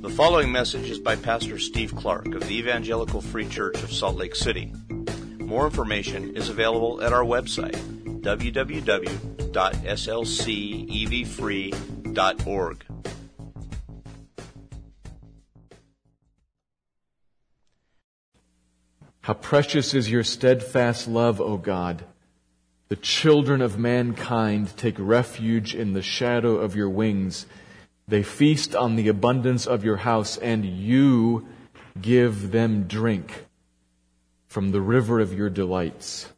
The following message is by Pastor Steve Clark of the Evangelical Free Church of Salt Lake City. More information is available at our website, www.slcevfree.org. How precious is your steadfast love, O God. The children of mankind take refuge in the shadow of your wings. They feast on the abundance of your house, and you give them drink from the river of your delights.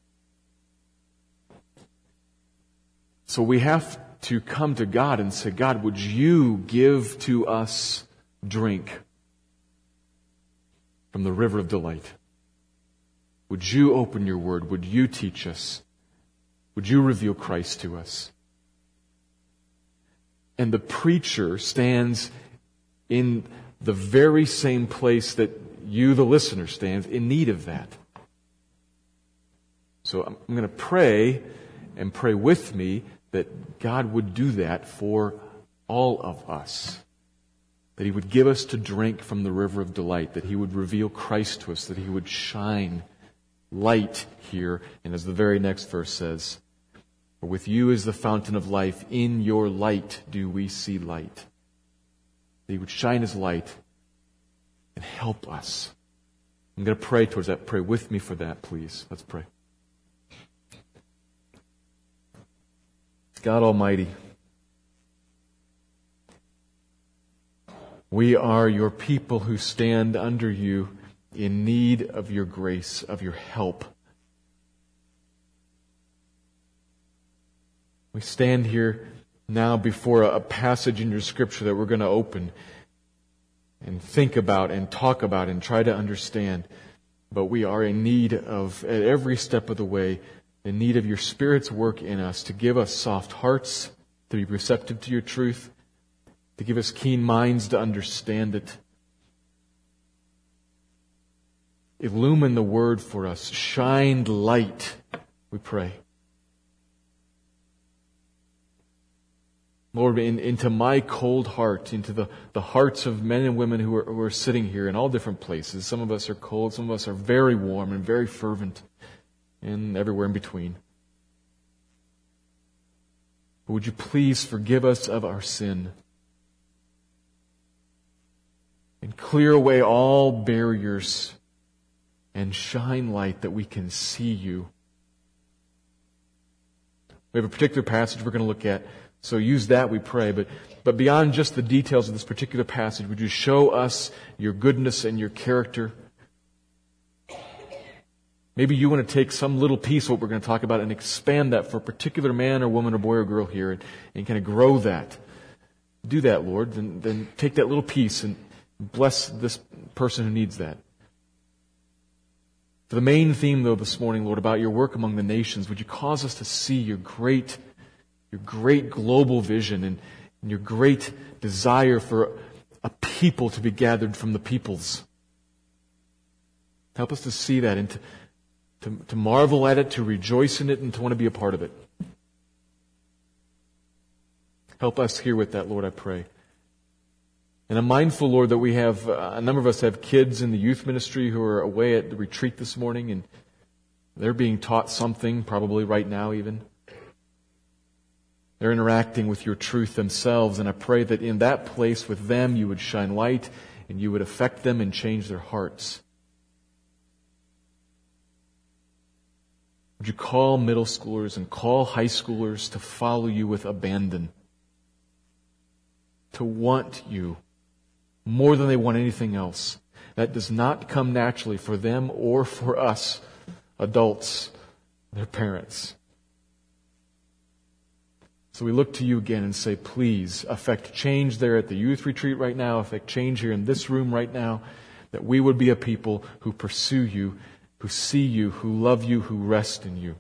So we have to come to God and say, God, would you give to us drink from the river of delight? Would you open your word? Would you teach us? Would you reveal Christ to us? And the preacher stands in the very same place that you, the listener, stands in need of that. So I'm going to pray and pray with me that God would do that for all of us. That He would give us to drink from the river of delight, that He would reveal Christ to us, that He would shine light here. And as the very next verse says, for with you is the fountain of life. In your light do we see light. That He would shine His light and help us. I'm going to pray towards that. Pray with me for that, please. Let's pray. God Almighty, we are your people who stand under you in need of your grace, of your help. We stand here now before a passage in your scripture that we're going to open and think about and talk about and try to understand. But we are in need of, at every step of the way, in need of your Spirit's work in us to give us soft hearts, to be receptive to your truth, to give us keen minds to understand it. Illumine the word for us. Shine light, we pray. Lord, in, into my cold heart, into the, the hearts of men and women who are, who are sitting here in all different places. Some of us are cold, some of us are very warm and very fervent and everywhere in between. But would you please forgive us of our sin and clear away all barriers and shine light that we can see you? We have a particular passage we're going to look at, so use that, we pray. But, but beyond just the details of this particular passage, would you show us your goodness and your character? Maybe you want to take some little piece of what we're going to talk about and expand that for a particular man or woman or boy or girl here and, and kind of grow that. Do that, Lord. Then, then take that little piece and bless this person who needs that. For the main theme, though, this morning, Lord, about your work among the nations, would you cause us to see your great, your great global vision and, and your great desire for a people to be gathered from the peoples? Help us to see that and to to, to marvel at it, to rejoice in it, and to want to be a part of it. Help us here with that, Lord, I pray. And I'm mindful, Lord, that we have, uh, a number of us have kids in the youth ministry who are away at the retreat this morning, and they're being taught something, probably right now even. They're interacting with your truth themselves, and I pray that in that place with them you would shine light and you would affect them and change their hearts. Would you call middle schoolers and call high schoolers to follow you with abandon? To want you more than they want anything else. That does not come naturally for them or for us, adults, their parents. So we look to you again and say, please affect change there at the youth retreat right now, affect change here in this room right now, that we would be a people who pursue you who see you, who love you, who rest in you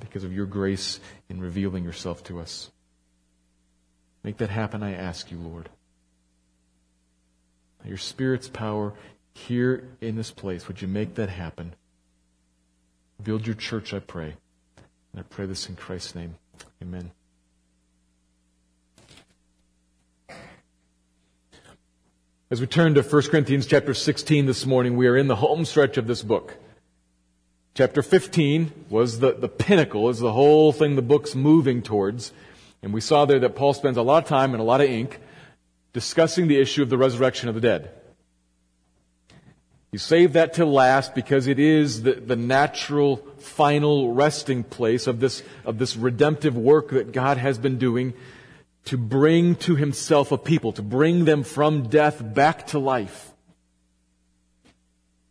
because of your grace in revealing yourself to us. Make that happen, I ask you, Lord. Your Spirit's power here in this place, would you make that happen? Build your church, I pray. And I pray this in Christ's name. Amen. As we turn to 1 Corinthians chapter 16 this morning, we are in the home stretch of this book. Chapter 15 was the, the pinnacle, is the whole thing the book's moving towards. And we saw there that Paul spends a lot of time and a lot of ink discussing the issue of the resurrection of the dead. He save that to last because it is the, the natural final resting place of this, of this redemptive work that God has been doing to bring to himself a people, to bring them from death back to life.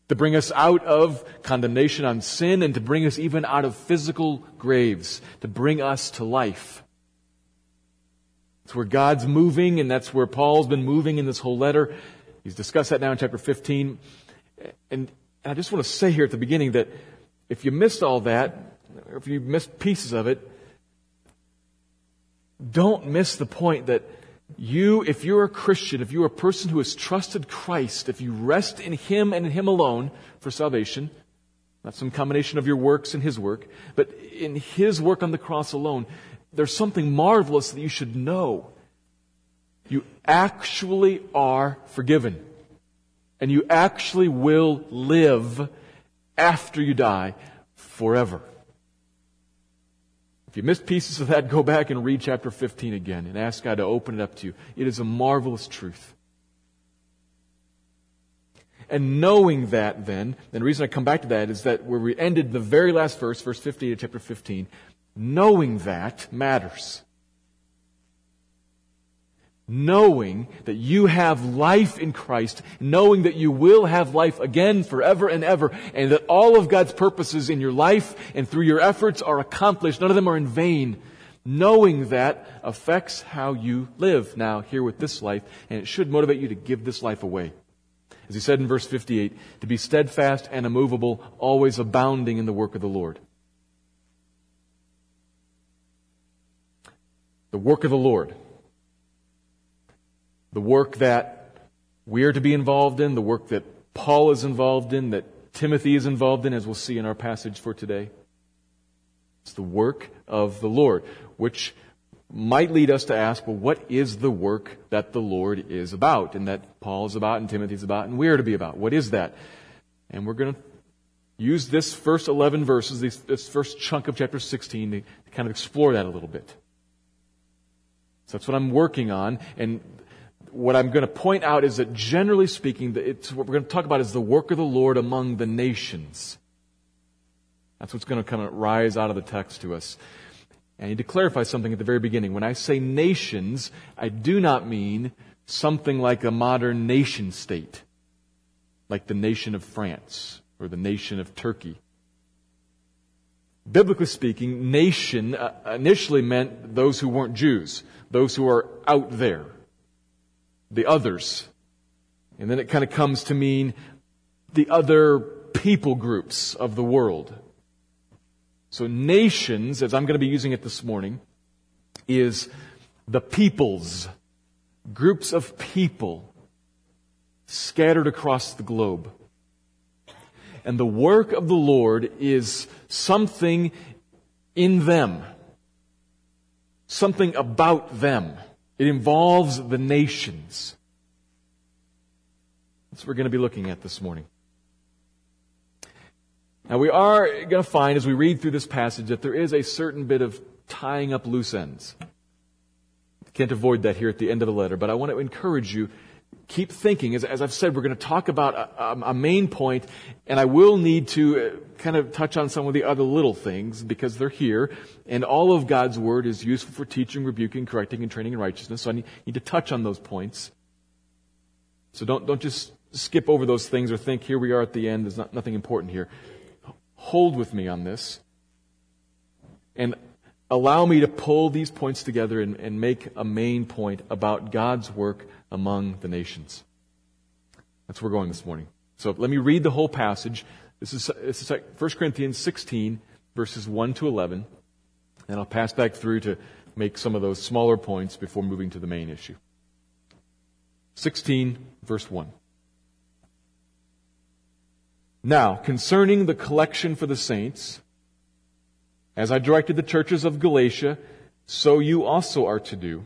To bring us out of condemnation on sin and to bring us even out of physical graves, to bring us to life. It's where God's moving and that's where Paul's been moving in this whole letter. He's discussed that now in chapter 15. And I just want to say here at the beginning that if you missed all that, or if you missed pieces of it, don't miss the point that you, if you're a Christian, if you're a person who has trusted Christ, if you rest in Him and in Him alone for salvation, not some combination of your works and His work, but in His work on the cross alone, there's something marvelous that you should know. You actually are forgiven. And you actually will live after you die forever. If you missed pieces of that, go back and read chapter 15 again and ask God to open it up to you. It is a marvelous truth. And knowing that then, and the reason I come back to that is that where we ended the very last verse, verse 15 of chapter 15, knowing that matters knowing that you have life in Christ, knowing that you will have life again forever and ever, and that all of God's purposes in your life and through your efforts are accomplished. None of them are in vain. Knowing that affects how you live now here with this life, and it should motivate you to give this life away. As he said in verse 58, to be steadfast and immovable, always abounding in the work of the Lord. The work of the Lord the work that we are to be involved in, the work that Paul is involved in, that Timothy is involved in, as we'll see in our passage for today. It's the work of the Lord, which might lead us to ask, well, what is the work that the Lord is about, and that Paul is about, and Timothy is about, and we are to be about? What is that? And we're going to use this first 11 verses, this, this first chunk of chapter 16, to kind of explore that a little bit. So that's what I'm working on, and what I'm going to point out is that generally speaking, it's, what we're going to talk about is the work of the Lord among the nations. That's what's going to of rise out of the text to us. And I need to clarify something at the very beginning. When I say nations, I do not mean something like a modern nation state, like the nation of France or the nation of Turkey. Biblically speaking, nation uh, initially meant those who weren't Jews, those who are out there the others. And then it kind of comes to mean the other people groups of the world. So nations, as I'm going to be using it this morning, is the peoples, groups of people scattered across the globe. And the work of the Lord is something in them, something about them. It involves the nations. That's what we're going to be looking at this morning. Now, we are going to find as we read through this passage that there is a certain bit of tying up loose ends. Can't avoid that here at the end of the letter, but I want to encourage you keep thinking. As, as I've said, we're going to talk about a, a, main point, and I will need to uh, kind of touch on some of the other little things because they're here. And all of God's Word is useful for teaching, rebuking, correcting, and training in righteousness. So I need, need to touch on those points. So don't, don't just skip over those things or think, here we are at the end, there's not, nothing important here. Hold with me on this. And allow me to pull these points together and, and make a main point about God's work among the nations. That's where we're going this morning. So let me read the whole passage. This is, this is 1 Corinthians 16, verses 1 to 11. And I'll pass back through to make some of those smaller points before moving to the main issue. 16, verse 1. Now, concerning the collection for the saints, as I directed the churches of Galatia, so you also are to do.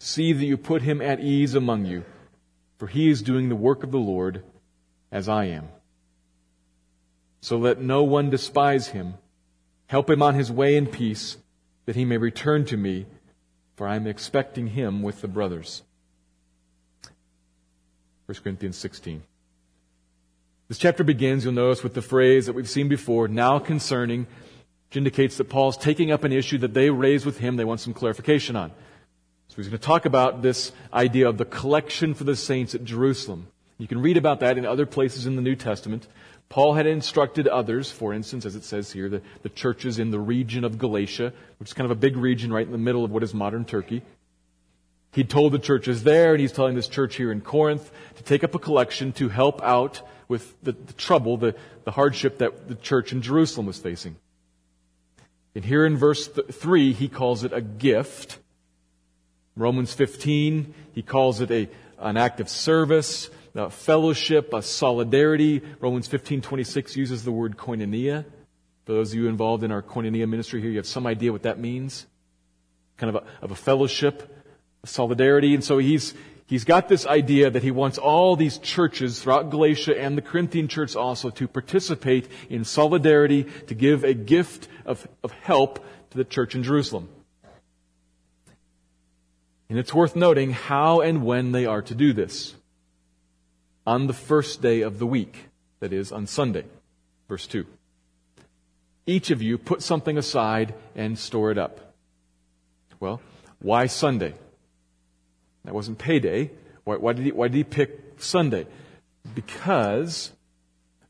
see that you put him at ease among you, for he is doing the work of the Lord as I am. So let no one despise him. Help him on his way in peace, that he may return to me, for I am expecting him with the brothers. 1 Corinthians 16. This chapter begins, you'll notice, with the phrase that we've seen before, now concerning which indicates that Paul's taking up an issue that they raised with him they want some clarification on. So he's going to talk about this idea of the collection for the saints at Jerusalem. You can read about that in other places in the New Testament. Paul had instructed others, for instance, as it says here, the, the churches in the region of Galatia, which is kind of a big region right in the middle of what is modern Turkey. He told the churches there, and he's telling this church here in Corinth to take up a collection to help out with the, the trouble, the, the hardship that the church in Jerusalem was facing. And here in verse th- 3, he calls it a gift. Romans 15, he calls it a, an act of service, a fellowship, a solidarity. Romans 15, 26 uses the word koinonia. For those of you involved in our koinonia ministry here, you have some idea what that means. Kind of a, of a fellowship, a solidarity. And so he's, he's got this idea that he wants all these churches throughout Galatia and the Corinthian church also to participate in solidarity, to give a gift of, of help to the church in Jerusalem. And it's worth noting how and when they are to do this. On the first day of the week, that is, on Sunday. Verse 2. Each of you put something aside and store it up. Well, why Sunday? That wasn't payday. Why, why, did, he, why did he pick Sunday? Because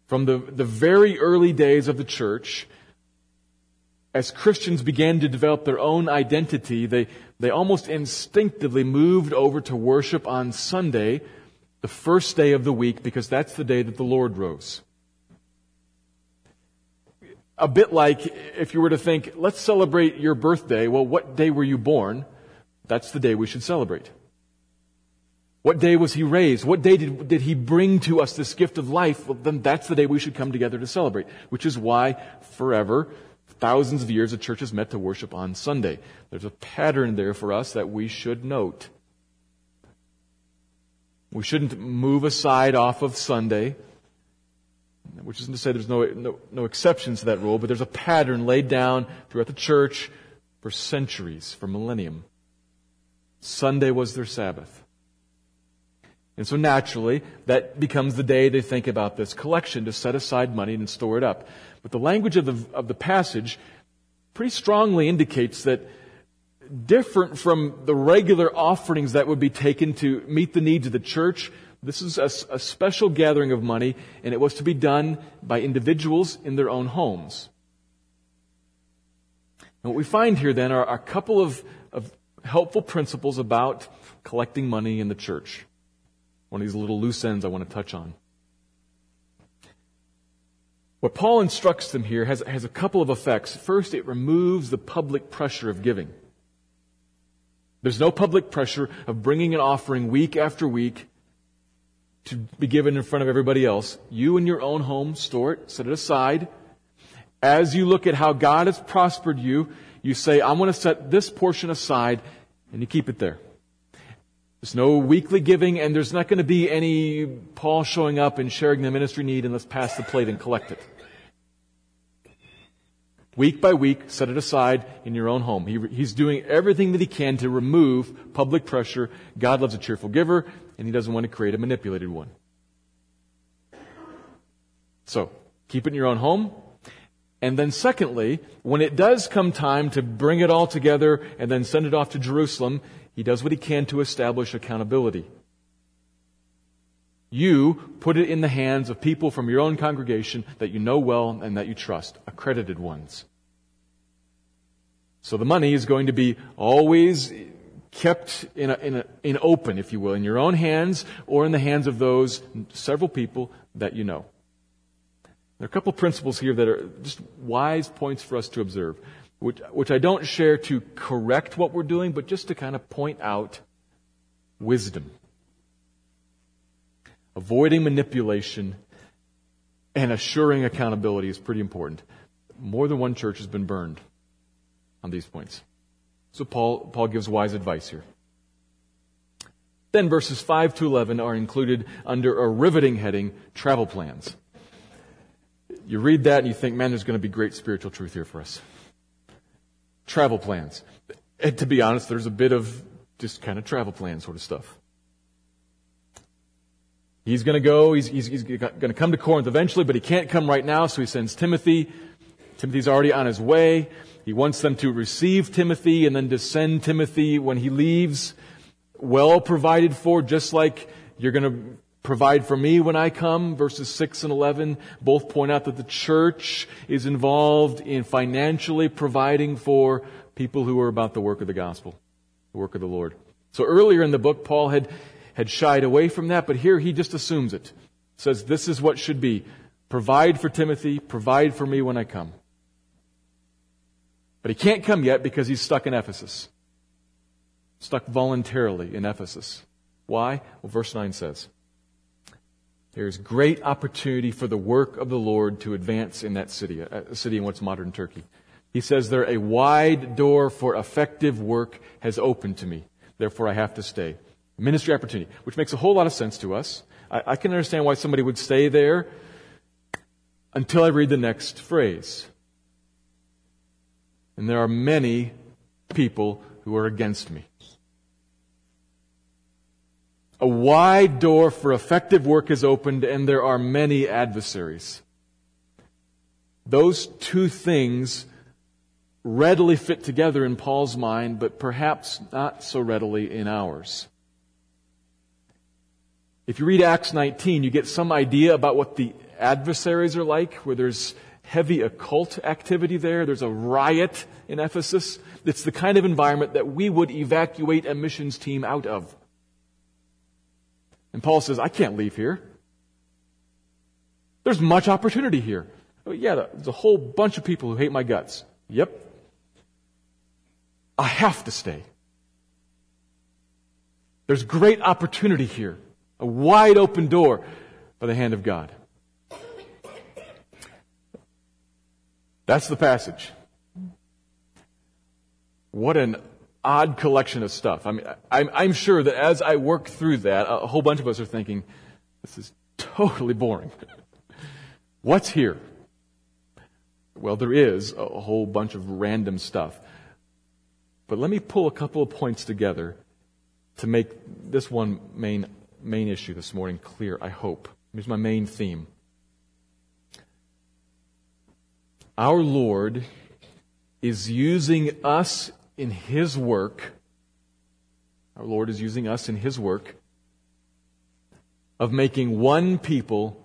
from the, the very early days of the church, as Christians began to develop their own identity, they, they almost instinctively moved over to worship on Sunday, the first day of the week, because that's the day that the Lord rose. A bit like if you were to think, let's celebrate your birthday. Well, what day were you born? That's the day we should celebrate. What day was he raised? What day did, did he bring to us this gift of life? Well, then that's the day we should come together to celebrate, which is why forever, thousands of years, the church has met to worship on Sunday. There's a pattern there for us that we should note. We shouldn't move aside off of Sunday, which isn't to say there's no, no, no exceptions to that rule, but there's a pattern laid down throughout the church for centuries, for millennium. Sunday was their Sabbath. And so naturally, that becomes the day they think about this collection to set aside money and store it up. But the language of the, of the passage pretty strongly indicates that different from the regular offerings that would be taken to meet the needs of the church, this is a, a special gathering of money, and it was to be done by individuals in their own homes. And what we find here then are a couple of, of helpful principles about collecting money in the church. One of these little loose ends I want to touch on. What Paul instructs them here has, has a couple of effects. First, it removes the public pressure of giving. There's no public pressure of bringing an offering week after week to be given in front of everybody else. You in your own home, store it, set it aside. As you look at how God has prospered you, you say, I'm going to set this portion aside, and you keep it there. There's no weekly giving, and there's not going to be any Paul showing up and sharing the ministry need, and let's pass the plate and collect it. Week by week, set it aside in your own home. He, he's doing everything that he can to remove public pressure. God loves a cheerful giver, and he doesn't want to create a manipulated one. So, keep it in your own home. And then secondly, when it does come time to bring it all together and then send it off to Jerusalem, he does what he can to establish accountability. You put it in the hands of people from your own congregation that you know well and that you trust, accredited ones. So the money is going to be always kept in, a, in, a, in open, if you will, in your own hands or in the hands of those several people that you know. There are a couple of principles here that are just wise points for us to observe, which, which I don't share to correct what we're doing, but just to kind of point out wisdom. Avoiding manipulation and assuring accountability is pretty important. More than one church has been burned on these points. So Paul, Paul gives wise advice here. Then verses 5 to 11 are included under a riveting heading, travel plans. You read that and you think, man, there's going to be great spiritual truth here for us. Travel plans. And to be honest, there's a bit of just kind of travel plan sort of stuff. He's going to go, he's, he's, he's going to come to Corinth eventually, but he can't come right now, so he sends Timothy. Timothy's already on his way. He wants them to receive Timothy and then to send Timothy when he leaves well provided for, just like you're going to provide for me when I come. Verses 6 and 11 both point out that the church is involved in financially providing for people who are about the work of the gospel, the work of the Lord. So earlier in the book, Paul had, had shied away from that, but here he just assumes it. Says this is what should be. Provide for Timothy, provide for me when I come. But he can't come yet because he's stuck in Ephesus. Stuck voluntarily in Ephesus. Why? Well, verse 9 says, There's great opportunity for the work of the Lord to advance in that city, a city in what's modern Turkey. He says there, a wide door for effective work has opened to me. Therefore, I have to stay. Ministry opportunity, which makes a whole lot of sense to us. I, I can understand why somebody would stay there until I read the next phrase. And there are many people who are against me. A wide door for effective work is opened, and there are many adversaries. Those two things readily fit together in Paul's mind, but perhaps not so readily in ours. If you read Acts 19, you get some idea about what the adversaries are like, where there's heavy occult activity there. There's a riot in Ephesus. It's the kind of environment that we would evacuate a missions team out of. And Paul says, I can't leave here. There's much opportunity here. Oh, yeah, there's a whole bunch of people who hate my guts. Yep. I have to stay. There's great opportunity here. A wide open door by the hand of God. That's the passage. What an odd collection of stuff. I mean, I'm, I'm sure that as I work through that, a whole bunch of us are thinking, this is totally boring. What's here? Well, there is a whole bunch of random stuff. But let me pull a couple of points together to make this one main, main issue this morning clear, I hope. Here's my main theme. Our Lord is using us in His work. Our Lord is using us in His work of making one people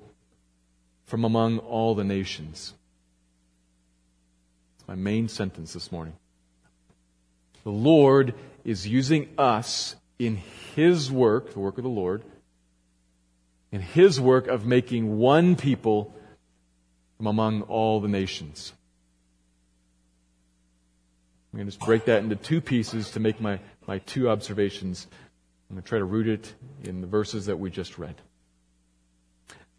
from among all the nations. That's my main sentence this morning. The Lord is using us in His work, the work of the Lord, in His work of making one people from among all the nations. I'm going to just break that into two pieces to make my, my two observations. I'm going to try to root it in the verses that we just read.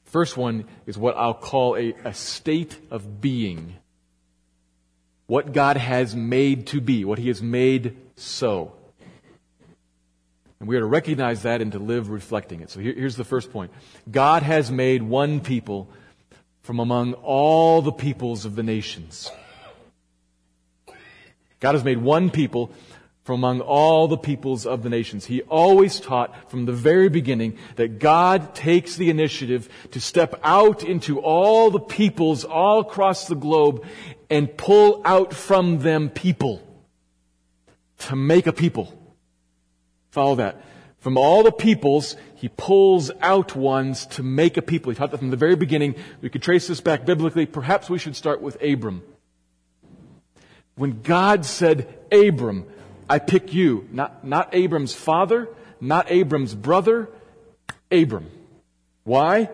First one is what I'll call a, a state of being. What God has made to be, what He has made so. And we are to recognize that and to live reflecting it. So here, here's the first point God has made one people from among all the peoples of the nations. God has made one people from among all the peoples of the nations. He always taught from the very beginning that God takes the initiative to step out into all the peoples all across the globe and pull out from them people to make a people. Follow that. From all the peoples, he pulls out ones to make a people. He taught that from the very beginning. We could trace this back biblically. Perhaps we should start with Abram. When God said, Abram, I pick you. Not, not Abram's father, not Abram's brother, Abram. Why?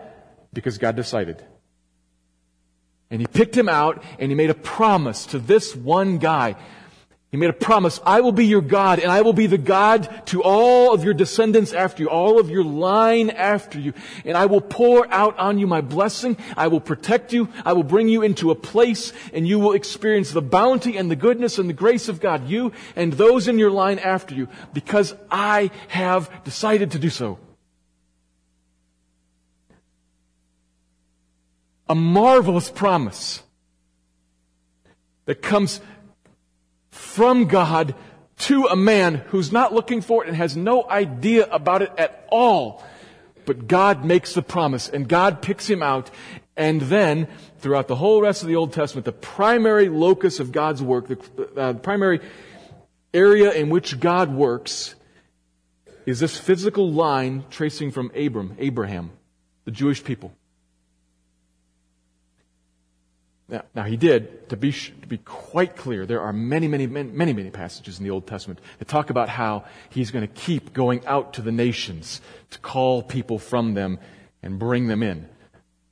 Because God decided. And he picked him out and he made a promise to this one guy. He made a promise, I will be your God and I will be the God to all of your descendants after you, all of your line after you. And I will pour out on you my blessing. I will protect you. I will bring you into a place and you will experience the bounty and the goodness and the grace of God, you and those in your line after you, because I have decided to do so. A marvelous promise that comes from God to a man who's not looking for it and has no idea about it at all. But God makes the promise and God picks him out. And then, throughout the whole rest of the Old Testament, the primary locus of God's work, the, uh, primary area in which God works, is this physical line tracing from Abram, Abraham, the Jewish people. Now, now, he did, to be, to be quite clear, there are many, many, many, many, many passages in the Old Testament that talk about how he's going to keep going out to the nations to call people from them and bring them in.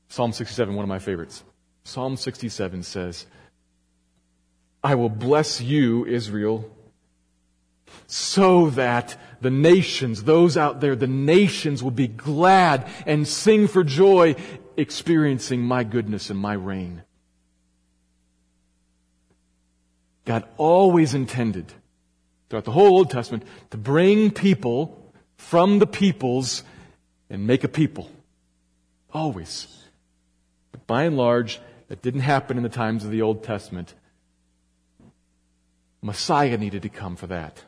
Psalm 67, one of my favorites. Psalm 67 says, I will bless you, Israel, so that the nations, those out there, the nations will be glad and sing for joy experiencing my goodness and my reign. God always intended, throughout the whole Old Testament, to bring people from the peoples and make a people. Always. But by and large, that didn't happen in the times of the Old Testament. Messiah needed to come for that.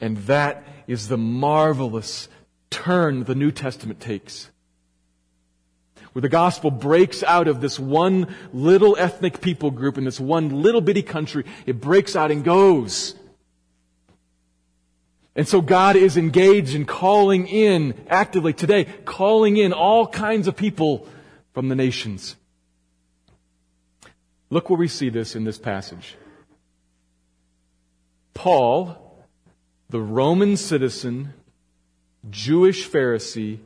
And that is the marvelous turn the New Testament takes where the gospel breaks out of this one little ethnic people group in this one little bitty country. It breaks out and goes. And so God is engaged in calling in actively today, calling in all kinds of people from the nations. Look where we see this in this passage. Paul, the Roman citizen, Jewish Pharisee,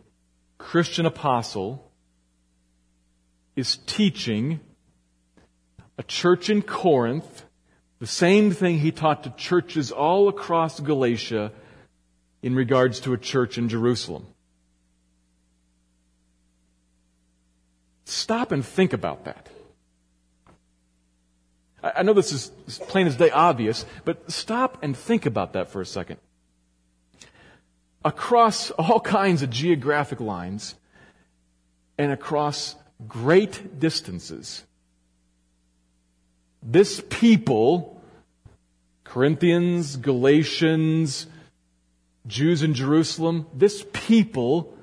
Christian apostle, is teaching a church in Corinth the same thing he taught to churches all across Galatia in regards to a church in Jerusalem. Stop and think about that. I know this is plain as day obvious, but stop and think about that for a second. Across all kinds of geographic lines and across great distances. This people, Corinthians, Galatians, Jews in Jerusalem, this people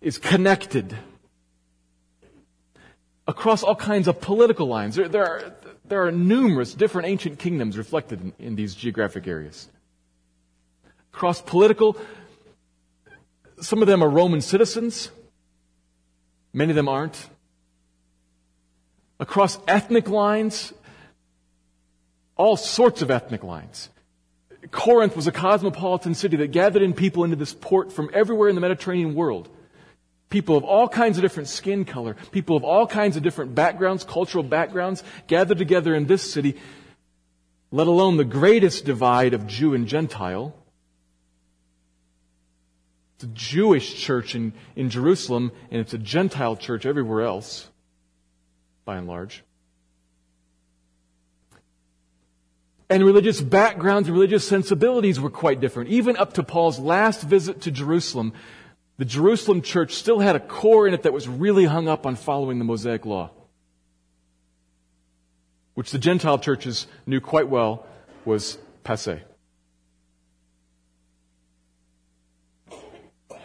is connected across all kinds of political lines. There, there, are, there are numerous different ancient kingdoms reflected in, in these geographic areas. Across political, some of them are Roman citizens, many of them aren't across ethnic lines, all sorts of ethnic lines. Corinth was a cosmopolitan city that gathered in people into this port from everywhere in the Mediterranean world. People of all kinds of different skin color, people of all kinds of different backgrounds, cultural backgrounds, gathered together in this city, let alone the greatest divide of Jew and Gentile. It's a Jewish church in, in Jerusalem, and it's a Gentile church everywhere else by and large. And religious backgrounds and religious sensibilities were quite different. Even up to Paul's last visit to Jerusalem, the Jerusalem church still had a core in it that was really hung up on following the Mosaic law. which the Gentile churches knew quite well was passe. You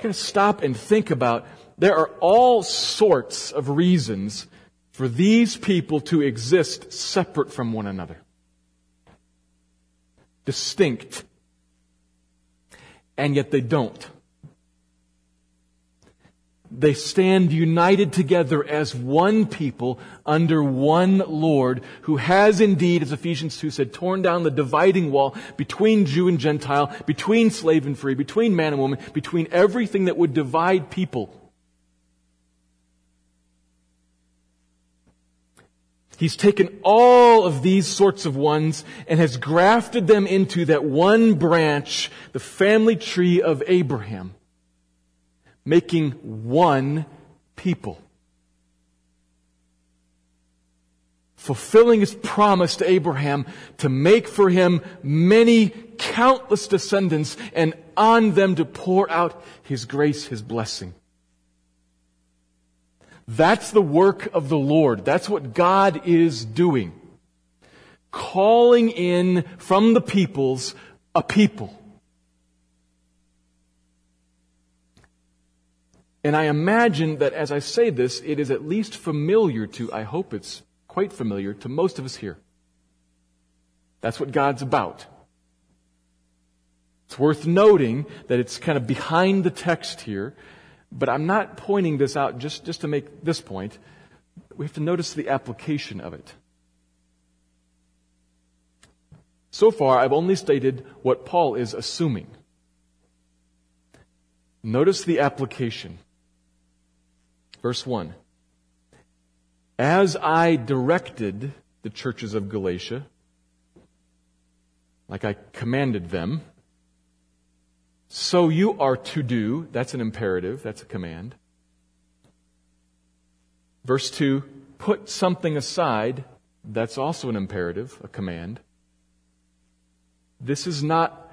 gotta stop and think about there are all sorts of reasons for these people to exist separate from one another. Distinct. And yet they don't. They stand united together as one people under one Lord who has indeed, as Ephesians 2 said, torn down the dividing wall between Jew and Gentile, between slave and free, between man and woman, between everything that would divide people. He's taken all of these sorts of ones and has grafted them into that one branch, the family tree of Abraham making one people. Fulfilling his promise to Abraham to make for him many countless descendants and on them to pour out his grace, his blessing. That's the work of the Lord. That's what God is doing. Calling in from the peoples a people And I imagine that as I say this, it is at least familiar to, I hope it's quite familiar to most of us here. That's what God's about. It's worth noting that it's kind of behind the text here, but I'm not pointing this out just, just to make this point. We have to notice the application of it. So far, I've only stated what Paul is assuming. Notice the application. Verse 1. As I directed the churches of Galatia, like I commanded them, so you are to do. That's an imperative, that's a command. Verse 2 put something aside. That's also an imperative, a command. This is not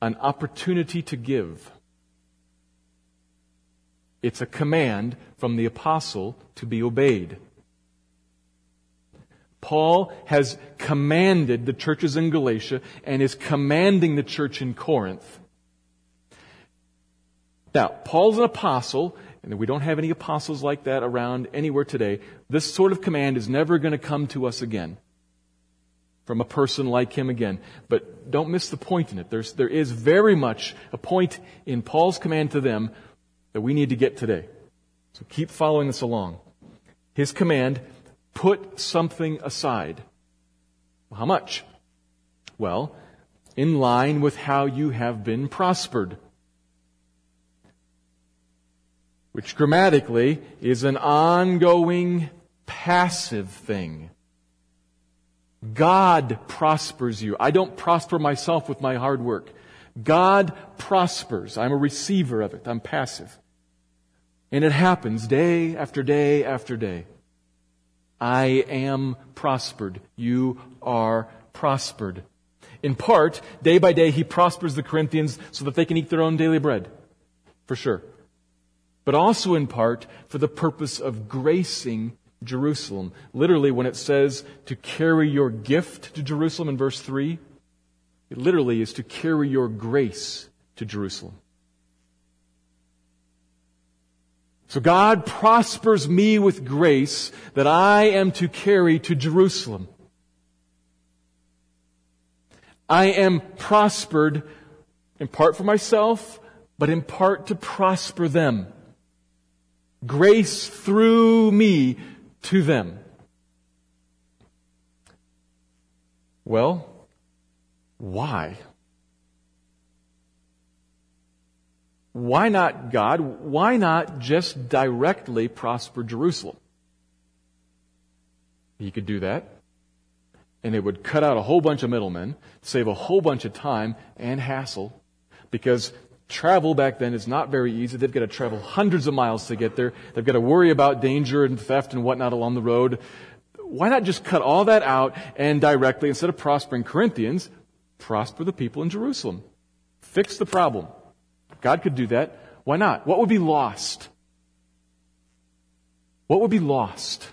an opportunity to give. It's a command from the apostle to be obeyed. Paul has commanded the churches in Galatia and is commanding the church in Corinth. Now, Paul's an apostle, and we don't have any apostles like that around anywhere today. This sort of command is never going to come to us again from a person like him again. But don't miss the point in it. There's, there is very much a point in Paul's command to them that we need to get today. So keep following this along. His command, put something aside. How much? Well, in line with how you have been prospered. Which grammatically is an ongoing passive thing. God prospers you. I don't prosper myself with my hard work. God prospers. I'm a receiver of it. I'm passive. And it happens day after day after day. I am prospered. You are prospered. In part, day by day, he prospers the Corinthians so that they can eat their own daily bread. For sure. But also in part for the purpose of gracing Jerusalem. Literally, when it says to carry your gift to Jerusalem in verse 3, it literally is to carry your grace to Jerusalem. So God prospers me with grace that I am to carry to Jerusalem. I am prospered in part for myself, but in part to prosper them. Grace through me to them. Well, why? Why not, God? Why not just directly prosper Jerusalem? He could do that. And it would cut out a whole bunch of middlemen, save a whole bunch of time and hassle, because travel back then is not very easy. They've got to travel hundreds of miles to get there. They've got to worry about danger and theft and whatnot along the road. Why not just cut all that out and directly, instead of prospering Corinthians, prosper the people in Jerusalem? Fix the problem. God could do that. Why not? What would be lost? What would be lost?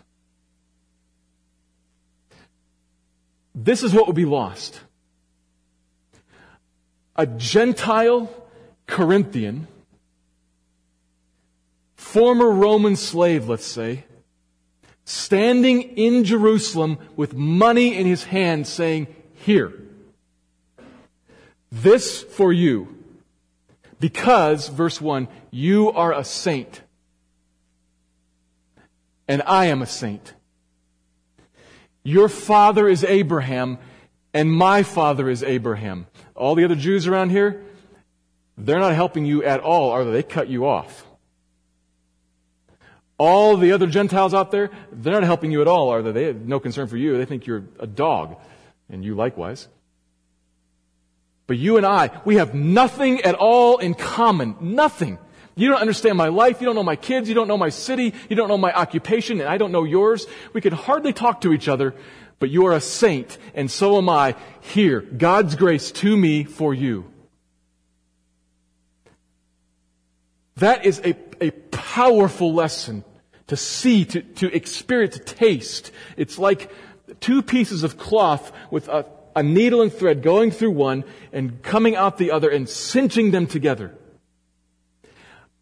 this is what would be lost. A Gentile Corinthian, former Roman slave, let's say, standing in Jerusalem with money in his hand saying, Here, this for you. Because, verse 1, you are a saint. And I am a saint. Your father is Abraham, and my father is Abraham. All the other Jews around here, they're not helping you at all, are they? They cut you off. All the other Gentiles out there, they're not helping you at all, are they? They have no concern for you. They think you're a dog, and you likewise. But you and I, we have nothing at all in common. Nothing. You don't understand my life. You don't know my kids. You don't know my city. You don't know my occupation, and I don't know yours. We can hardly talk to each other, but you are a saint, and so am I. Here, God's grace to me for you. That is a, a powerful lesson to see, to, to experience, to taste. It's like two pieces of cloth with a, a needle and thread going through one and coming out the other and cinching them together.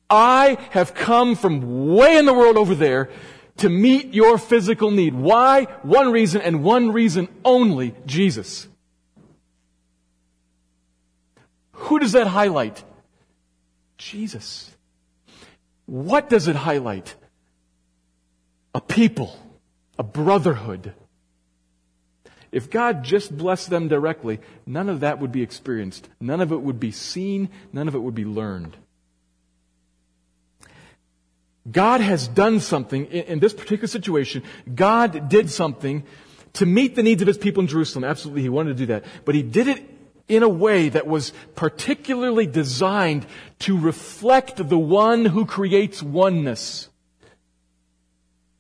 I have come from way in the world over there to meet your physical need. Why? One reason and one reason only, Jesus. Who does that highlight? Jesus. What does it highlight? A people, a brotherhood, if God just blessed them directly, none of that would be experienced. None of it would be seen. None of it would be learned. God has done something in, this particular situation. God did something to meet the needs of his people in Jerusalem. Absolutely, he wanted to do that. But he did it in a way that was particularly designed to reflect the one who creates oneness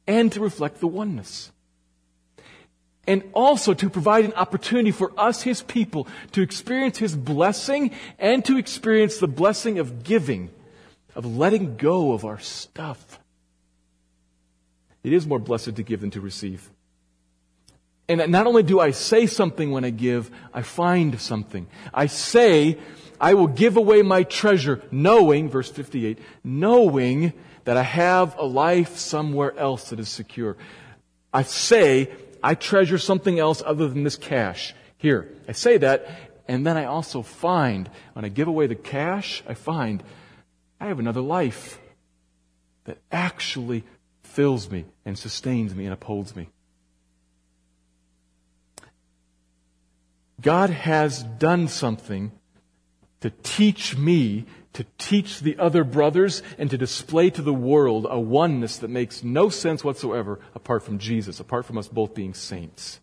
and to reflect the oneness and also to provide an opportunity for us, His people, to experience His blessing and to experience the blessing of giving, of letting go of our stuff. It is more blessed to give than to receive. And not only do I say something when I give, I find something. I say, I will give away my treasure, knowing, verse 58, knowing that I have a life somewhere else that is secure. I say, I treasure something else other than this cash. Here, I say that, and then I also find, when I give away the cash, I find I have another life that actually fills me and sustains me and upholds me. God has done something to teach me to teach the other brothers and to display to the world a oneness that makes no sense whatsoever apart from Jesus, apart from us both being saints.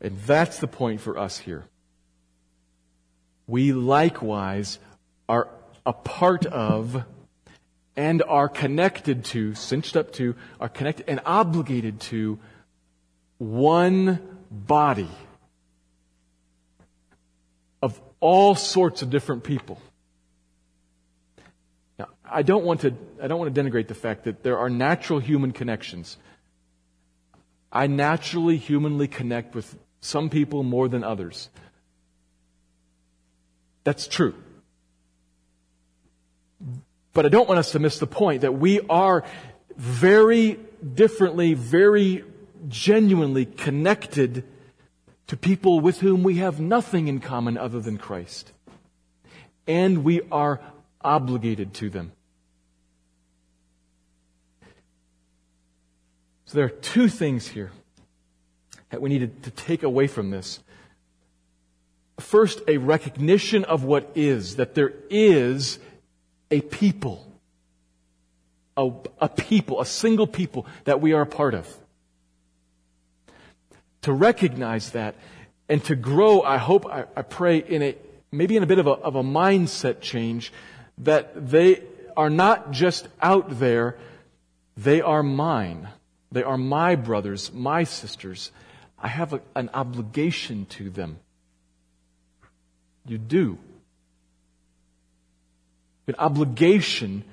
And that's the point for us here. We likewise are a part of and are connected to, cinched up to, are connected and obligated to one body of all sorts of different people. Now, I don't want to, I don't want to denigrate the fact that there are natural human connections. I naturally, humanly connect with some people more than others. That's true. But I don't want us to miss the point that we are very differently, very genuinely connected to people with whom we have nothing in common other than Christ. And we are obligated to them. So there are two things here that we need to take away from this. First, a recognition of what is, that there is a people, a, a people, a single people that we are a part of to recognize that and to grow, I hope, I, I pray, in a, maybe in a bit of a, of a mindset change that they are not just out there, they are mine. They are my brothers, my sisters. I have a, an obligation to them. You do. An obligation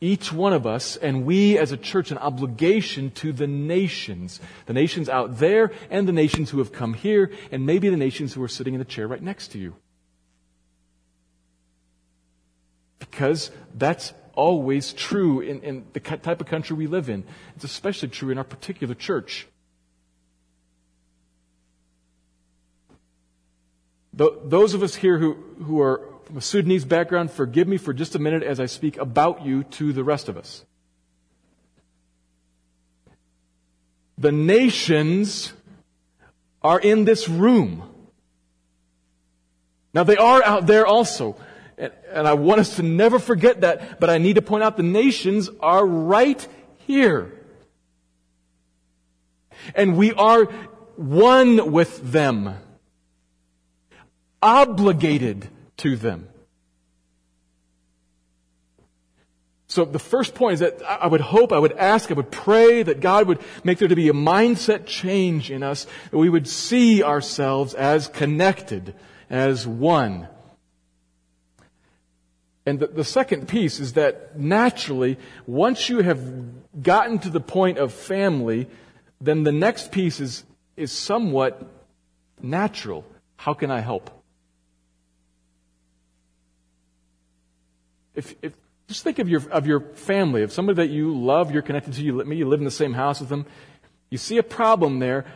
each one of us, and we as a church, an obligation to the nations. The nations out there and the nations who have come here, and maybe the nations who are sitting in the chair right next to you. Because that's always true in, in the type of country we live in. It's especially true in our particular church. Those of us here who, who are from a Sudanese background, forgive me for just a minute as I speak about you to the rest of us. The nations are in this room. Now they are out there also. And, and, I want us to never forget that, but I need to point out the nations are right here. And we are one with them. Obligated to them. So the first point is that I would hope, I would ask, I would pray that God would make there to be a mindset change in us, that we would see ourselves as connected, as one. And the, the second piece is that naturally, once you have gotten to the point of family, then the next piece is, is somewhat natural. How can I help? If, if, just think of your, of your family, of somebody that you love, you're connected to, you, maybe you live in the same house with them. You see a problem there.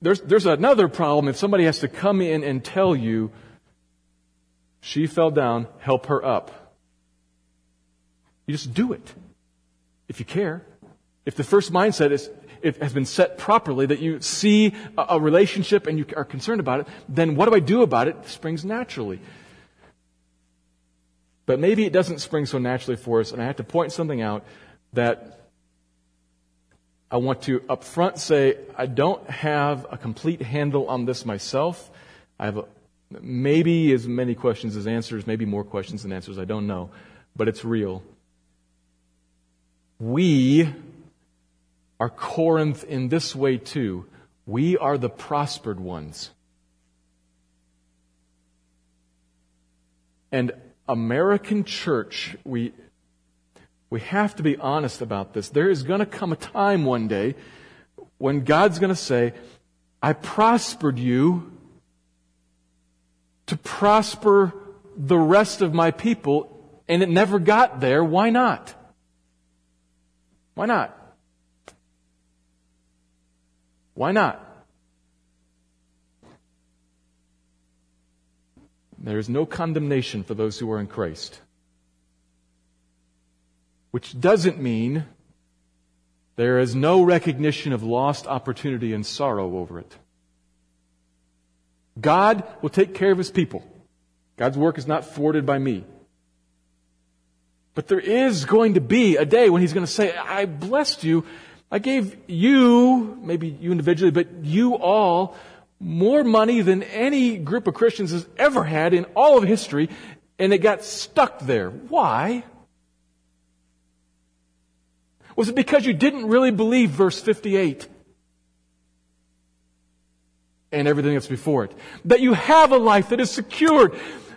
There's, there's another problem if somebody has to come in and tell you, she fell down, help her up. You just do it. If you care. If the first mindset is, it has been set properly, that you see a, a relationship and you are concerned about it, then what do I do about it? it springs naturally. But maybe it doesn't spring so naturally for us, and I have to point something out that I want to upfront say I don't have a complete handle on this myself. I have a, maybe as many questions as answers, maybe more questions than answers, I don't know. But it's real. We are Corinth in this way too. We are the prospered ones. And American church, we, we have to be honest about this. There is going to come a time one day when God's going to say, I prospered you to prosper the rest of my people, and it never got there. Why not? Why not? Why not? There is no condemnation for those who are in Christ. Which doesn't mean there is no recognition of lost opportunity and sorrow over it. God will take care of his people. God's work is not thwarted by me. But there is going to be a day when he's going to say, I blessed you. I gave you, maybe you individually, but you all more money than any group of Christians has ever had in all of history, and it got stuck there. Why? Was it because you didn't really believe verse 58? And everything that's before it. That you have a life that is secured.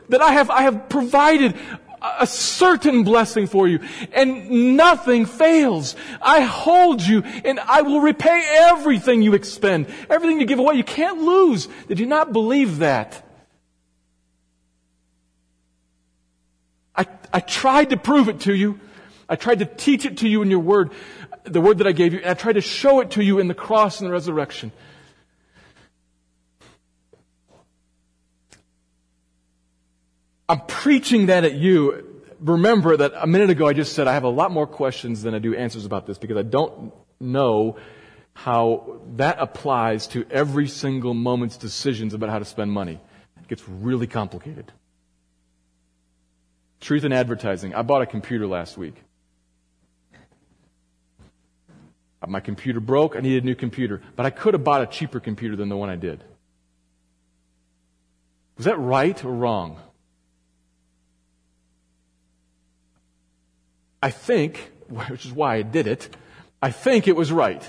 That I have, I have provided a certain blessing for you and nothing fails. I hold you and I will repay everything you expend, everything you give away. You can't lose. Did you not believe that? I, I tried to prove it to you. I tried to teach it to you in your word, the word that I gave you, and I tried to show it to you in the cross and the resurrection. I'm preaching that at you. Remember that a minute ago I just said I have a lot more questions than I do answers about this because I don't know how that applies to every single moment's decisions about how to spend money. It gets really complicated. Truth in advertising. I bought a computer last week. My computer broke. I needed a new computer. But I could have bought a cheaper computer than the one I did. Was that right or wrong? I think, which is why I did it, I think it was right.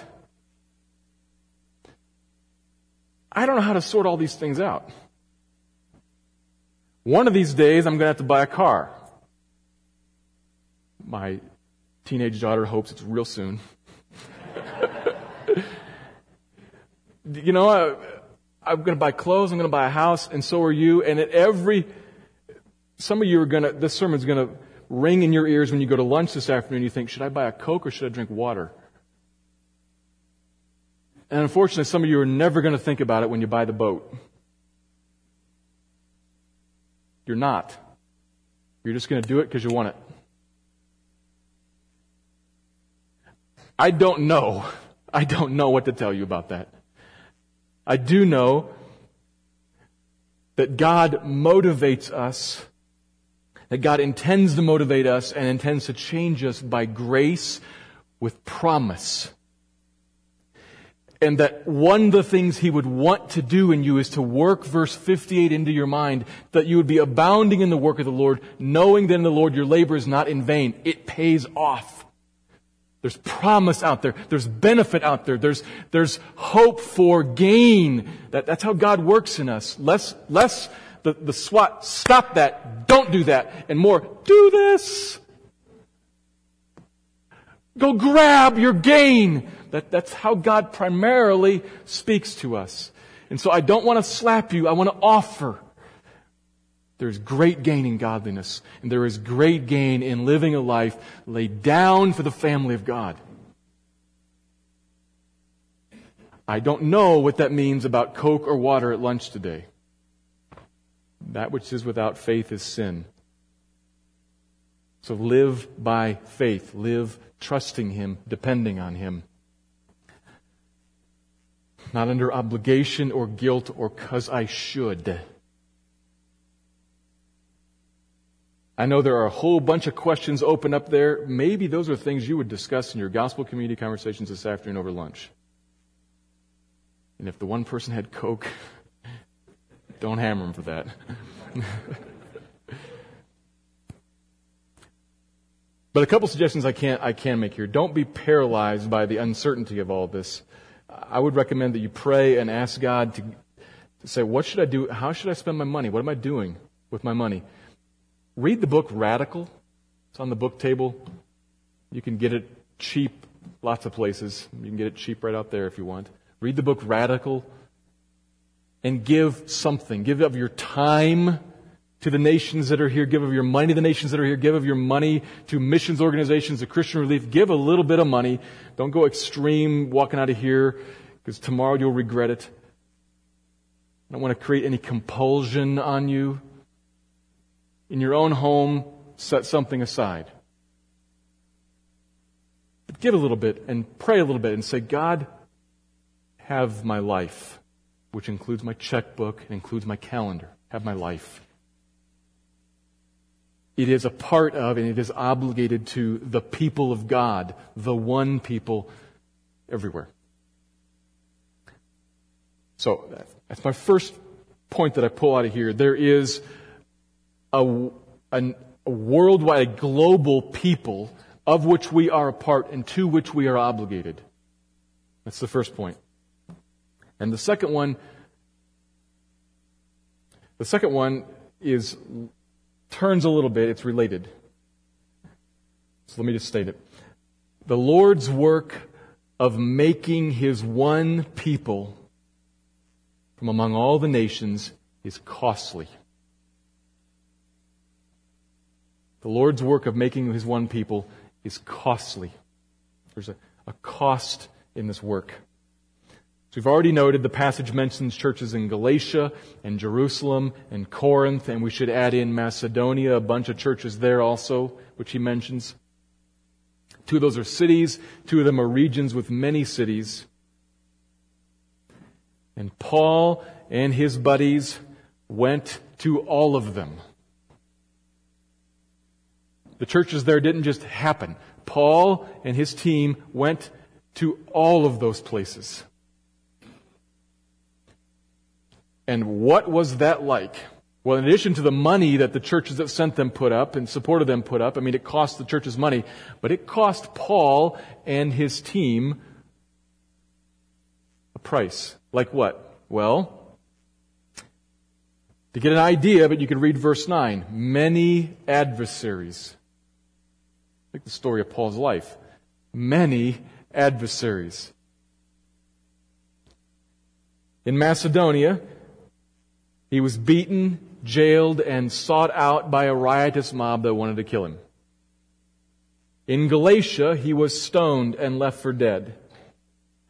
I don't know how to sort all these things out. One of these days, I'm going to have to buy a car. My teenage daughter hopes it's real soon. you know, I, I'm going to buy clothes, I'm going to buy a house, and so are you. And at every, some of you are going to, this sermon's going to ring in your ears when you go to lunch this afternoon. You think, should I buy a Coke or should I drink water? And unfortunately, some of you are never going to think about it when you buy the boat. You're not. You're just going to do it because you want it. I don't know. I don't know what to tell you about that. I do know that God motivates us, that God intends to motivate us and intends to change us by grace with promise. And that one of the things he would want to do in you is to work verse 58 into your mind, that you would be abounding in the work of the Lord, knowing that in the Lord your labor is not in vain. It pays off. There's promise out there. There's benefit out there. There's, there's hope for gain. That, that's how God works in us. Less, less the, the SWAT, stop that, don't do that, and more, do this. Go grab your gain. That, that's how God primarily speaks to us. And so I don't want to slap you. I want to offer. There's great gain in godliness, and there is great gain in living a life laid down for the family of God. I don't know what that means about Coke or water at lunch today. That which is without faith is sin. So live by faith. Live trusting Him, depending on Him. Not under obligation or guilt or because I should. I know there are a whole bunch of questions open up there. Maybe those are things you would discuss in your gospel community conversations this afternoon over lunch. And if the one person had Coke, don't hammer him for that. but a couple suggestions I can I can make here. Don't be paralyzed by the uncertainty of all this. I would recommend that you pray and ask God to, to say, what should I do? How should I spend my money? What am I doing with my money? Read the book Radical. It's on the book table. You can get it cheap lots of places. You can get it cheap right out there if you want. Read the book Radical and give something. Give of your time to the nations that are here. Give of your money to the nations that are here. Give of your money to missions organizations, to Christian relief. Give a little bit of money. Don't go extreme walking out of here because tomorrow you'll regret it. I don't want to create any compulsion on you in your own home, set something aside. But give a little bit and pray a little bit and say, God, have my life, which includes my checkbook and includes my calendar. Have my life. It is a part of and it is obligated to the people of God, the one people everywhere. So that's my first point that I pull out of here. There is a, a, a worldwide, global people of which we are a part and to which we are obligated. That's the first point. And the second one, the second one is, turns a little bit, it's related. So let me just state it. The Lord's work of making his one people from among all the nations is costly. The Lord's work of making his one people is costly. There's a, a cost in this work. We've already noted the passage mentions churches in Galatia and Jerusalem and Corinth, and we should add in Macedonia, a bunch of churches there also, which he mentions. Two of those are cities, two of them are regions with many cities. And Paul and his buddies went to all of them. The churches there didn't just happen. Paul and his team went to all of those places. And what was that like? Well, in addition to the money that the churches that sent them put up and supported them put up, I mean, it cost the churches money, but it cost Paul and his team a price. Like what? Well, to get an idea, but you can read verse 9. Many adversaries. Like the story of Paul's life. Many adversaries. In Macedonia, he was beaten, jailed, and sought out by a riotous mob that wanted to kill him. In Galatia, he was stoned and left for dead.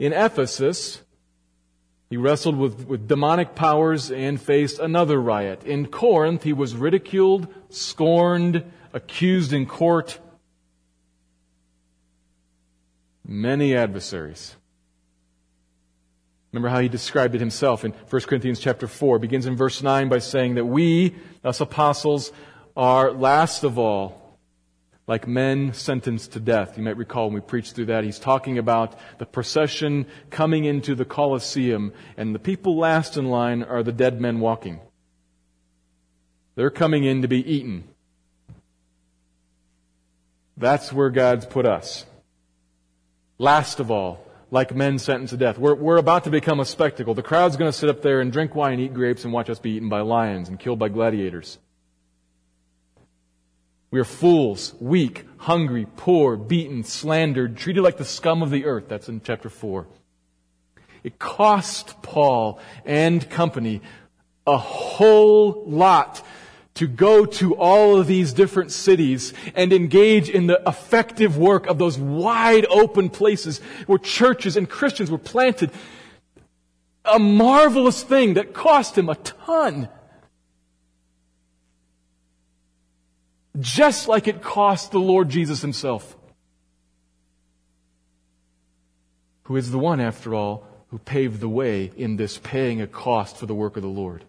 In Ephesus, he wrestled with, with demonic powers and faced another riot. In Corinth, he was ridiculed, scorned, accused in court. Many adversaries. Remember how he described it himself in 1 Corinthians chapter 4. begins in verse 9 by saying that we, us apostles, are last of all like men sentenced to death. You might recall when we preached through that, he's talking about the procession coming into the Colosseum, and the people last in line are the dead men walking. They're coming in to be eaten. That's where God's put us. Last of all, like men sentenced to death. We're, we're about to become a spectacle. The crowd's going to sit up there and drink wine, eat grapes, and watch us be eaten by lions and killed by gladiators. We are fools, weak, hungry, poor, beaten, slandered, treated like the scum of the earth. That's in chapter 4. It cost Paul and company a whole lot to go to all of these different cities and engage in the effective work of those wide open places where churches and Christians were planted. A marvelous thing that cost him a ton. just like it cost the Lord Jesus himself, who is the one, after all, who paved the way in this paying a cost for the work of the Lord.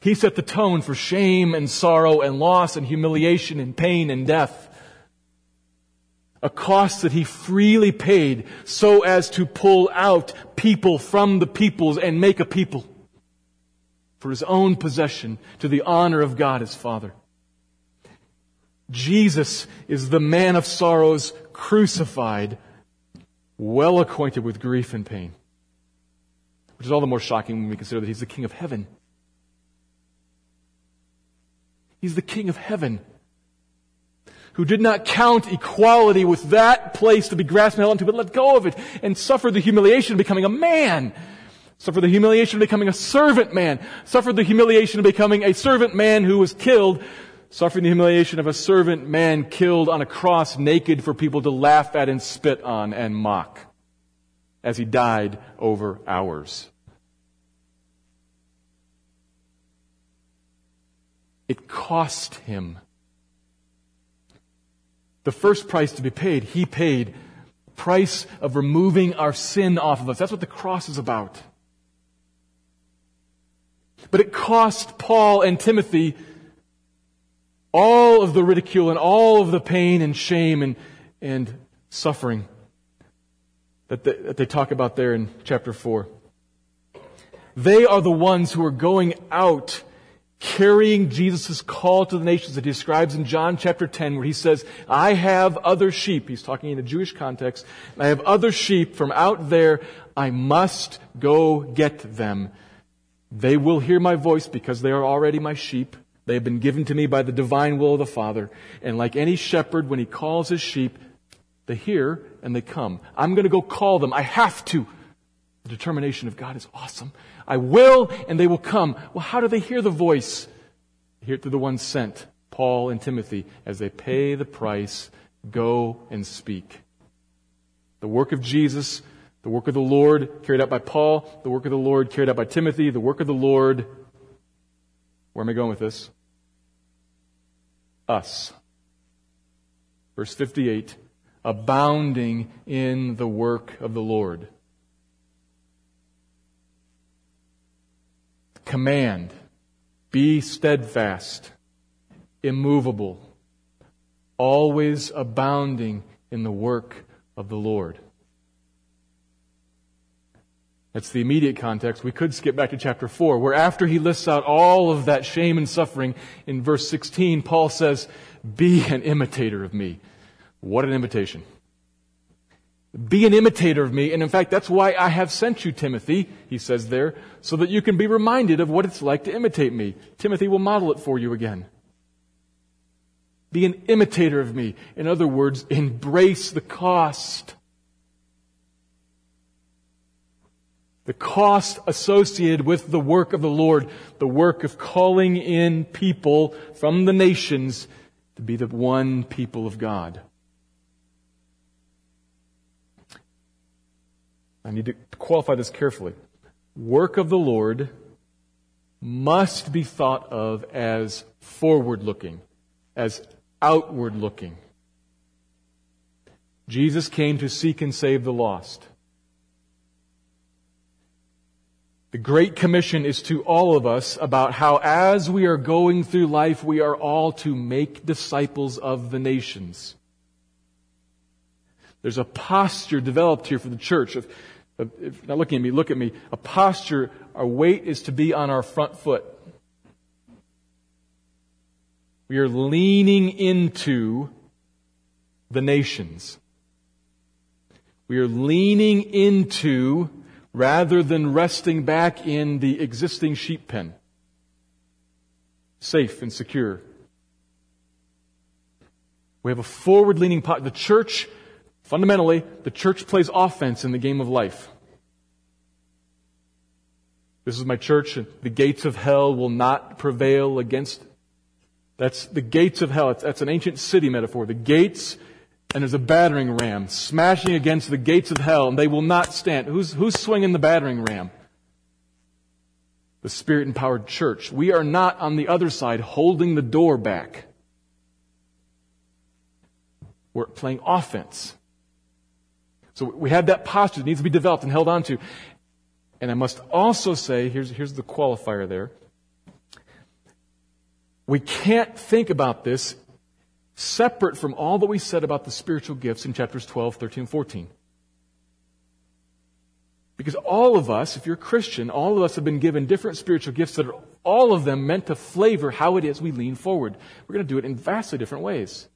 He set the tone for shame and sorrow and loss and humiliation and pain and death. A cost that he freely paid so as to pull out people from the peoples and make a people for his own possession to the honor of God his Father. Jesus is the man of sorrows crucified, well acquainted with grief and pain. Which is all the more shocking when we consider that he's the King of heaven. He's the King of heaven who did not count equality with that place to be grasped and held onto, but let go of it and suffered the humiliation of becoming a man. Suffered the humiliation of becoming a servant man, suffered the humiliation of becoming a servant man who was killed, suffering the humiliation of a servant man killed on a cross naked for people to laugh at and spit on and mock as he died over hours. It cost him. The first price to be paid, he paid. Price of removing our sin off of us. That's what the cross is about. But it cost Paul and Timothy all of the ridicule and all of the pain and shame and, and suffering that they, that they talk about there in chapter 4. They are the ones who are going out carrying Jesus' call to the nations that he describes in John chapter 10 where he says, I have other sheep. He's talking in a Jewish context. I have other sheep from out there. I must go get them. They will hear my voice because they are already my sheep. They have been given to me by the divine will of the Father. And like any shepherd, when he calls his sheep, they hear and they come. I'm going to go call them. I have to. The determination of God is awesome. I will and they will come. Well, how do they hear the voice? They hear it through the one sent, Paul and Timothy, as they pay the price, go and speak. The work of Jesus the work of the Lord carried out by Paul, the work of the Lord carried out by Timothy, the work of the Lord. Where am I going with this? Us. Verse 58 abounding in the work of the Lord. Command be steadfast, immovable, always abounding in the work of the Lord. That's the immediate context. We could skip back to chapter 4, where after he lists out all of that shame and suffering, in verse 16, Paul says, Be an imitator of me. What an invitation. Be an imitator of me. And in fact, that's why I have sent you, Timothy, he says there, so that you can be reminded of what it's like to imitate me. Timothy will model it for you again. Be an imitator of me. In other words, embrace the cost. The cost associated with the work of the Lord, the work of calling in people from the nations to be the one people of God. I need to qualify this carefully. Work of the Lord must be thought of as forward looking, as outward looking. Jesus came to seek and save the lost. The Great Commission is to all of us about how as we are going through life, we are all to make disciples of the nations. There's a posture developed here for the church. If, Uh, if not looking at me, look at me. A posture, our weight is to be on our front foot. We are leaning into the nations. We are leaning into rather than resting back in the existing sheep pen. Safe and secure. We have a forward leaning pot. The church Fundamentally, the church plays offense in the game of life. This is my church, and the gates of hell will not prevail against. That's the gates of hell. That's an ancient city metaphor. The gates, and there's a battering ram smashing against the gates of hell, and they will not stand. Who's, who's swinging the battering ram? The spirit empowered church. We are not on the other side holding the door back. We're playing offense. So we have that posture that needs to be developed and held on to. And I must also say, here's, here's the qualifier there. We can't think about this separate from all that we said about the spiritual gifts in chapters 12, 13, 14. Because all of us, if you're a Christian, all of us have been given different spiritual gifts that are all of them meant to flavor how it is we lean forward. We're going to do it in vastly different ways.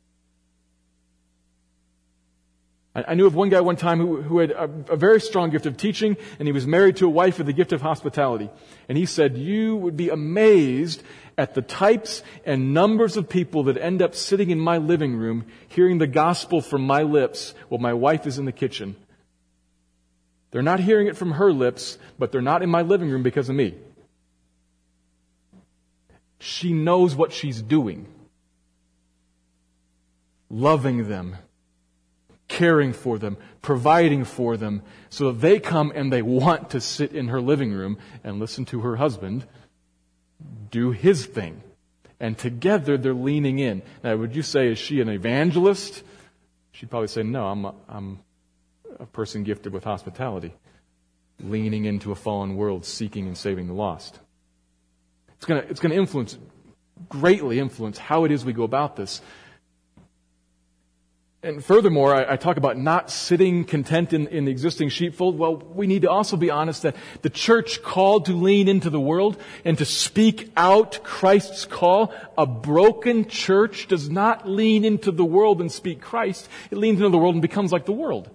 I knew of one guy one time who, who had a, a, very strong gift of teaching, and he was married to a wife with the gift of hospitality. And he said, You would be amazed at the types and numbers of people that end up sitting in my living room hearing the gospel from my lips while my wife is in the kitchen. They're not hearing it from her lips, but they're not in my living room because of me. She knows what she's doing. Loving them caring for them, providing for them, so that they come and they want to sit in her living room and listen to her husband do his thing. And together they're leaning in. Now, would you say, is she an evangelist? She'd probably say, no, I'm a, I'm a person gifted with hospitality, leaning into a fallen world, seeking and saving the lost. It's going to it's going to influence, greatly influence how it is we go about this. And furthermore, I, I, talk about not sitting content in, in the existing sheepfold. Well, we need to also be honest that the church called to lean into the world and to speak out Christ's call, a broken church does not lean into the world and speak Christ. It leans into the world and becomes like the world.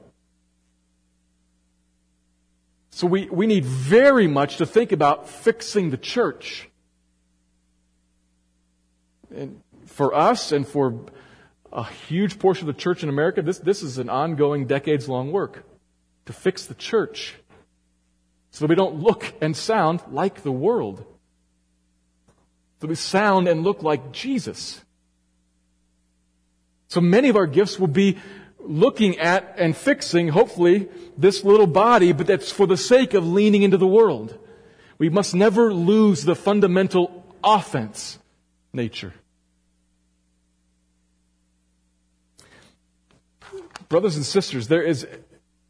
So we, we need very much to think about fixing the church. And for us and for a huge portion of the church in America, this, this is an ongoing, decades long work to fix the church so that we don't look and sound like the world. So we sound and look like Jesus. So many of our gifts will be looking at and fixing, hopefully, this little body, but that's for the sake of leaning into the world. We must never lose the fundamental offense nature. Brothers and sisters, there is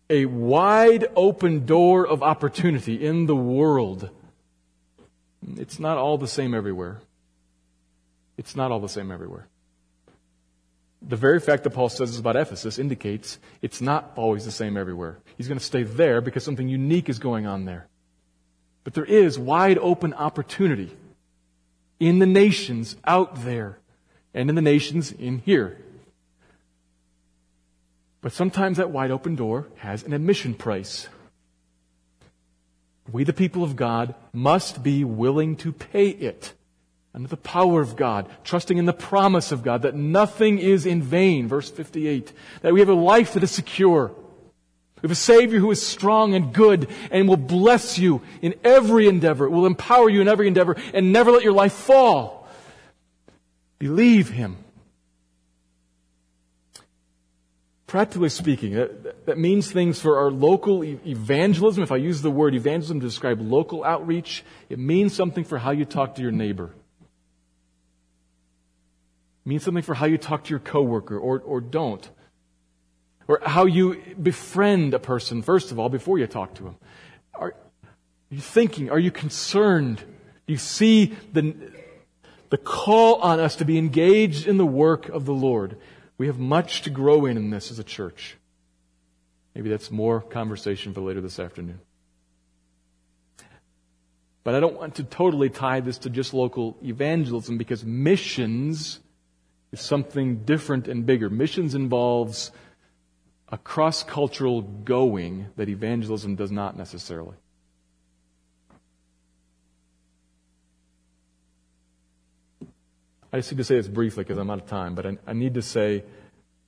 a wide open door of opportunity in the world. It's not all the same everywhere. It's not all the same everywhere. The very fact that Paul says this about Ephesus indicates it's not always the same everywhere. He's going to stay there because something unique is going on there. But there is wide open opportunity in the nations out there and in the nations in here. But sometimes that wide open door has an admission price. We, the people of God, must be willing to pay it. under the power of God, trusting in the promise of God, that nothing is in vain, verse 58, that we have a life that is secure. We have a Savior who is strong and good and will bless you in every endeavor, will empower you in every endeavor, and never let your life fall. Believe Him. Practically speaking, that, that means things for our local evangelism. If I use the word evangelism to describe local outreach, it means something for how you talk to your neighbor. It means something for how you talk to your coworker or, or don't. Or how you befriend a person, first of all, before you talk to him. Are, you thinking? Are you concerned? You see the, the call on us to be engaged in the work of the Lord? We have much to grow in in this as a church. Maybe that's more conversation for later this afternoon. But I don't want to totally tie this to just local evangelism because missions is something different and bigger. Missions involves a cross cultural going that evangelism does not necessarily. I just need to say this briefly because I'm out of time, but I, I need to say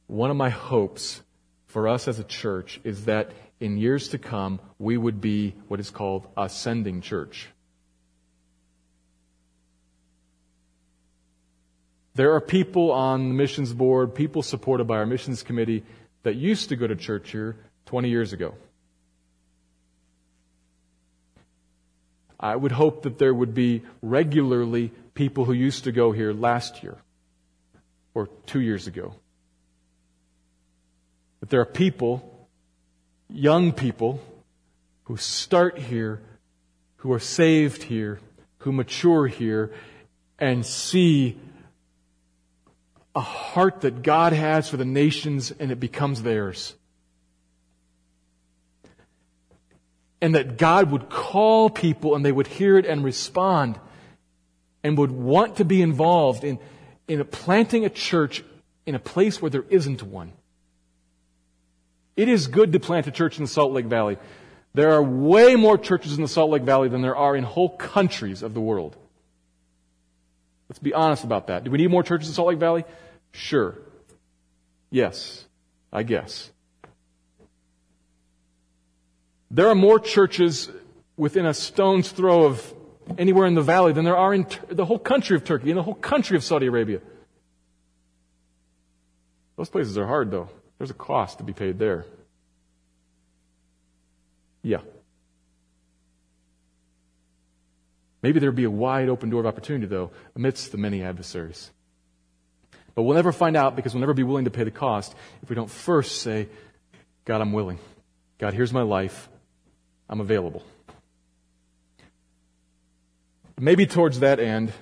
one of my hopes for us as a church is that in years to come, we would be what is called ascending church. There are people on the missions board, people supported by our missions committee, that used to go to church here 20 years ago. I would hope that there would be regularly people who used to go here last year or two years ago. But there are people, young people, who start here, who are saved here, who mature here, and see a heart that God has for the nations and it becomes theirs. And that God would call people and they would hear it and respond and would want to be involved in, in planting a church in a place where there isn't one. It is good to plant a church in the Salt Lake Valley. There are way more churches in the Salt Lake Valley than there are in whole countries of the world. Let's be honest about that. Do we need more churches in Salt Lake Valley? Sure. Yes, I guess. There are more churches within a stone's throw of anywhere in the valley than there are in the whole country of Turkey, in the whole country of Saudi Arabia. Those places are hard, though. There's a cost to be paid there. Yeah. Maybe there'd be a wide open door of opportunity, though, amidst the many adversaries. But we'll never find out because we'll never be willing to pay the cost if we don't first say, God, I'm willing. God, here's my life. I'm available. Maybe towards that end,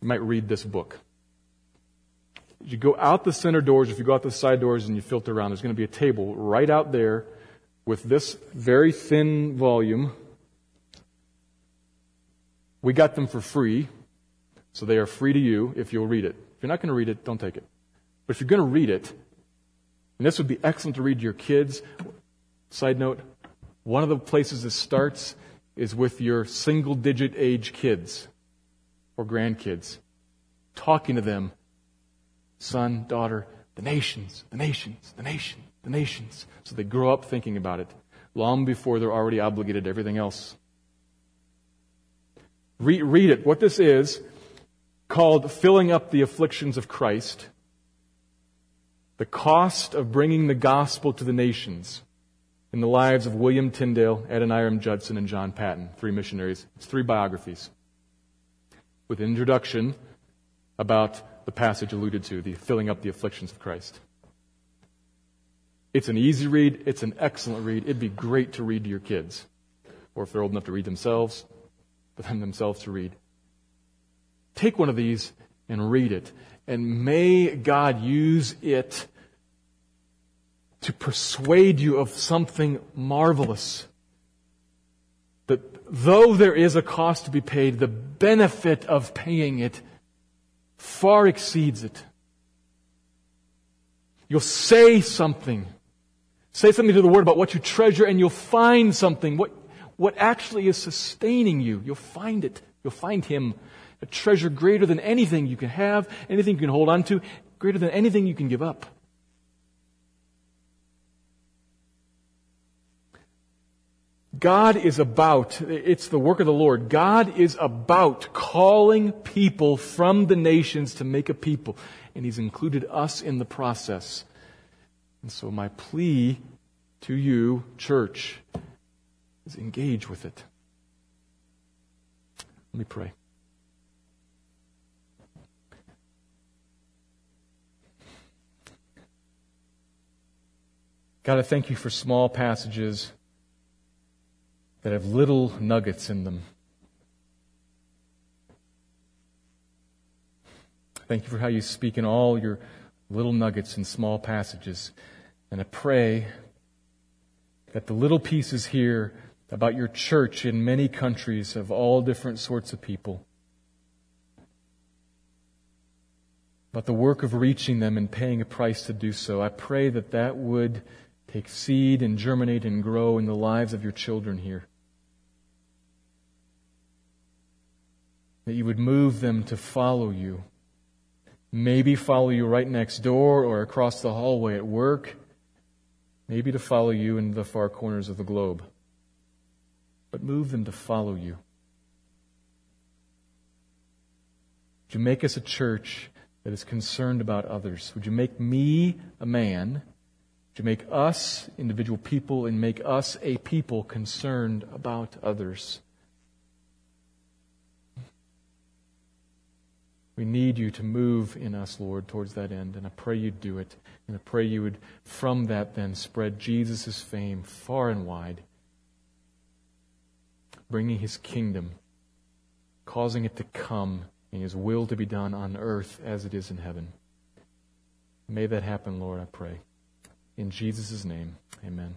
you might read this book. You go out the center doors, if you go out the side doors and you filter around, there's going to be a table right out there with this very thin volume. We got them for free, so they are free to you if you'll read it. If you're not going to read it, don't take it. But if you're going to read it, and this would be excellent to read to your kids, side note, one of the places this starts is with your single digit age kids or grandkids, talking to them, son, daughter, the nations, the nations, the nation, the nations. So they grow up thinking about it long before they're already obligated to everything else. Read, read it. What this is, called Filling Up the Afflictions of Christ, the cost of bringing the gospel to the nations in the lives of William Tyndale, Adoniram Judson, and John Paton, three missionaries. It's three biographies with an introduction about the passage alluded to, the filling up the afflictions of Christ. It's an easy read. It's an excellent read. It'd be great to read to your kids, or if they're old enough to read themselves, for them themselves to read. Take one of these and read it, and may God use it to persuade you of something marvelous. That though there is a cost to be paid, the benefit of paying it far exceeds it. You'll say something. Say something to the Word about what you treasure, and you'll find something. What, what actually is sustaining you. You'll find it. You'll find Him. a treasure greater than anything you can have, anything you can hold on to, greater than anything you can give up. God is about, it's the work of the Lord. God is about calling people from the nations to make a people. And He's included us in the process. And so my plea to you, church, is engage with it. Let me pray. God, I thank you for small passages that have little nuggets in them. Thank you for how you speak in all your little nuggets and small passages. And I pray that the little pieces here about your church in many countries of all different sorts of people, about the work of reaching them and paying a price to do so, I pray that that would take seed and germinate and grow in the lives of your children here. That you would move them to follow you. Maybe follow you right next door or across the hallway at work. Maybe to follow you into the far corners of the globe. But move them to follow you. Would you make us a church that is concerned about others? Would you make me a man? to make us individual people and make us a people concerned about others. We need you to move in us, Lord, towards that end. And I pray you'd do it. And I pray you would, from that then, spread Jesus' fame far and wide, bringing his kingdom, causing it to come, and his will to be done on earth as it is in heaven. May that happen, Lord, I pray. In Jesus' name, amen.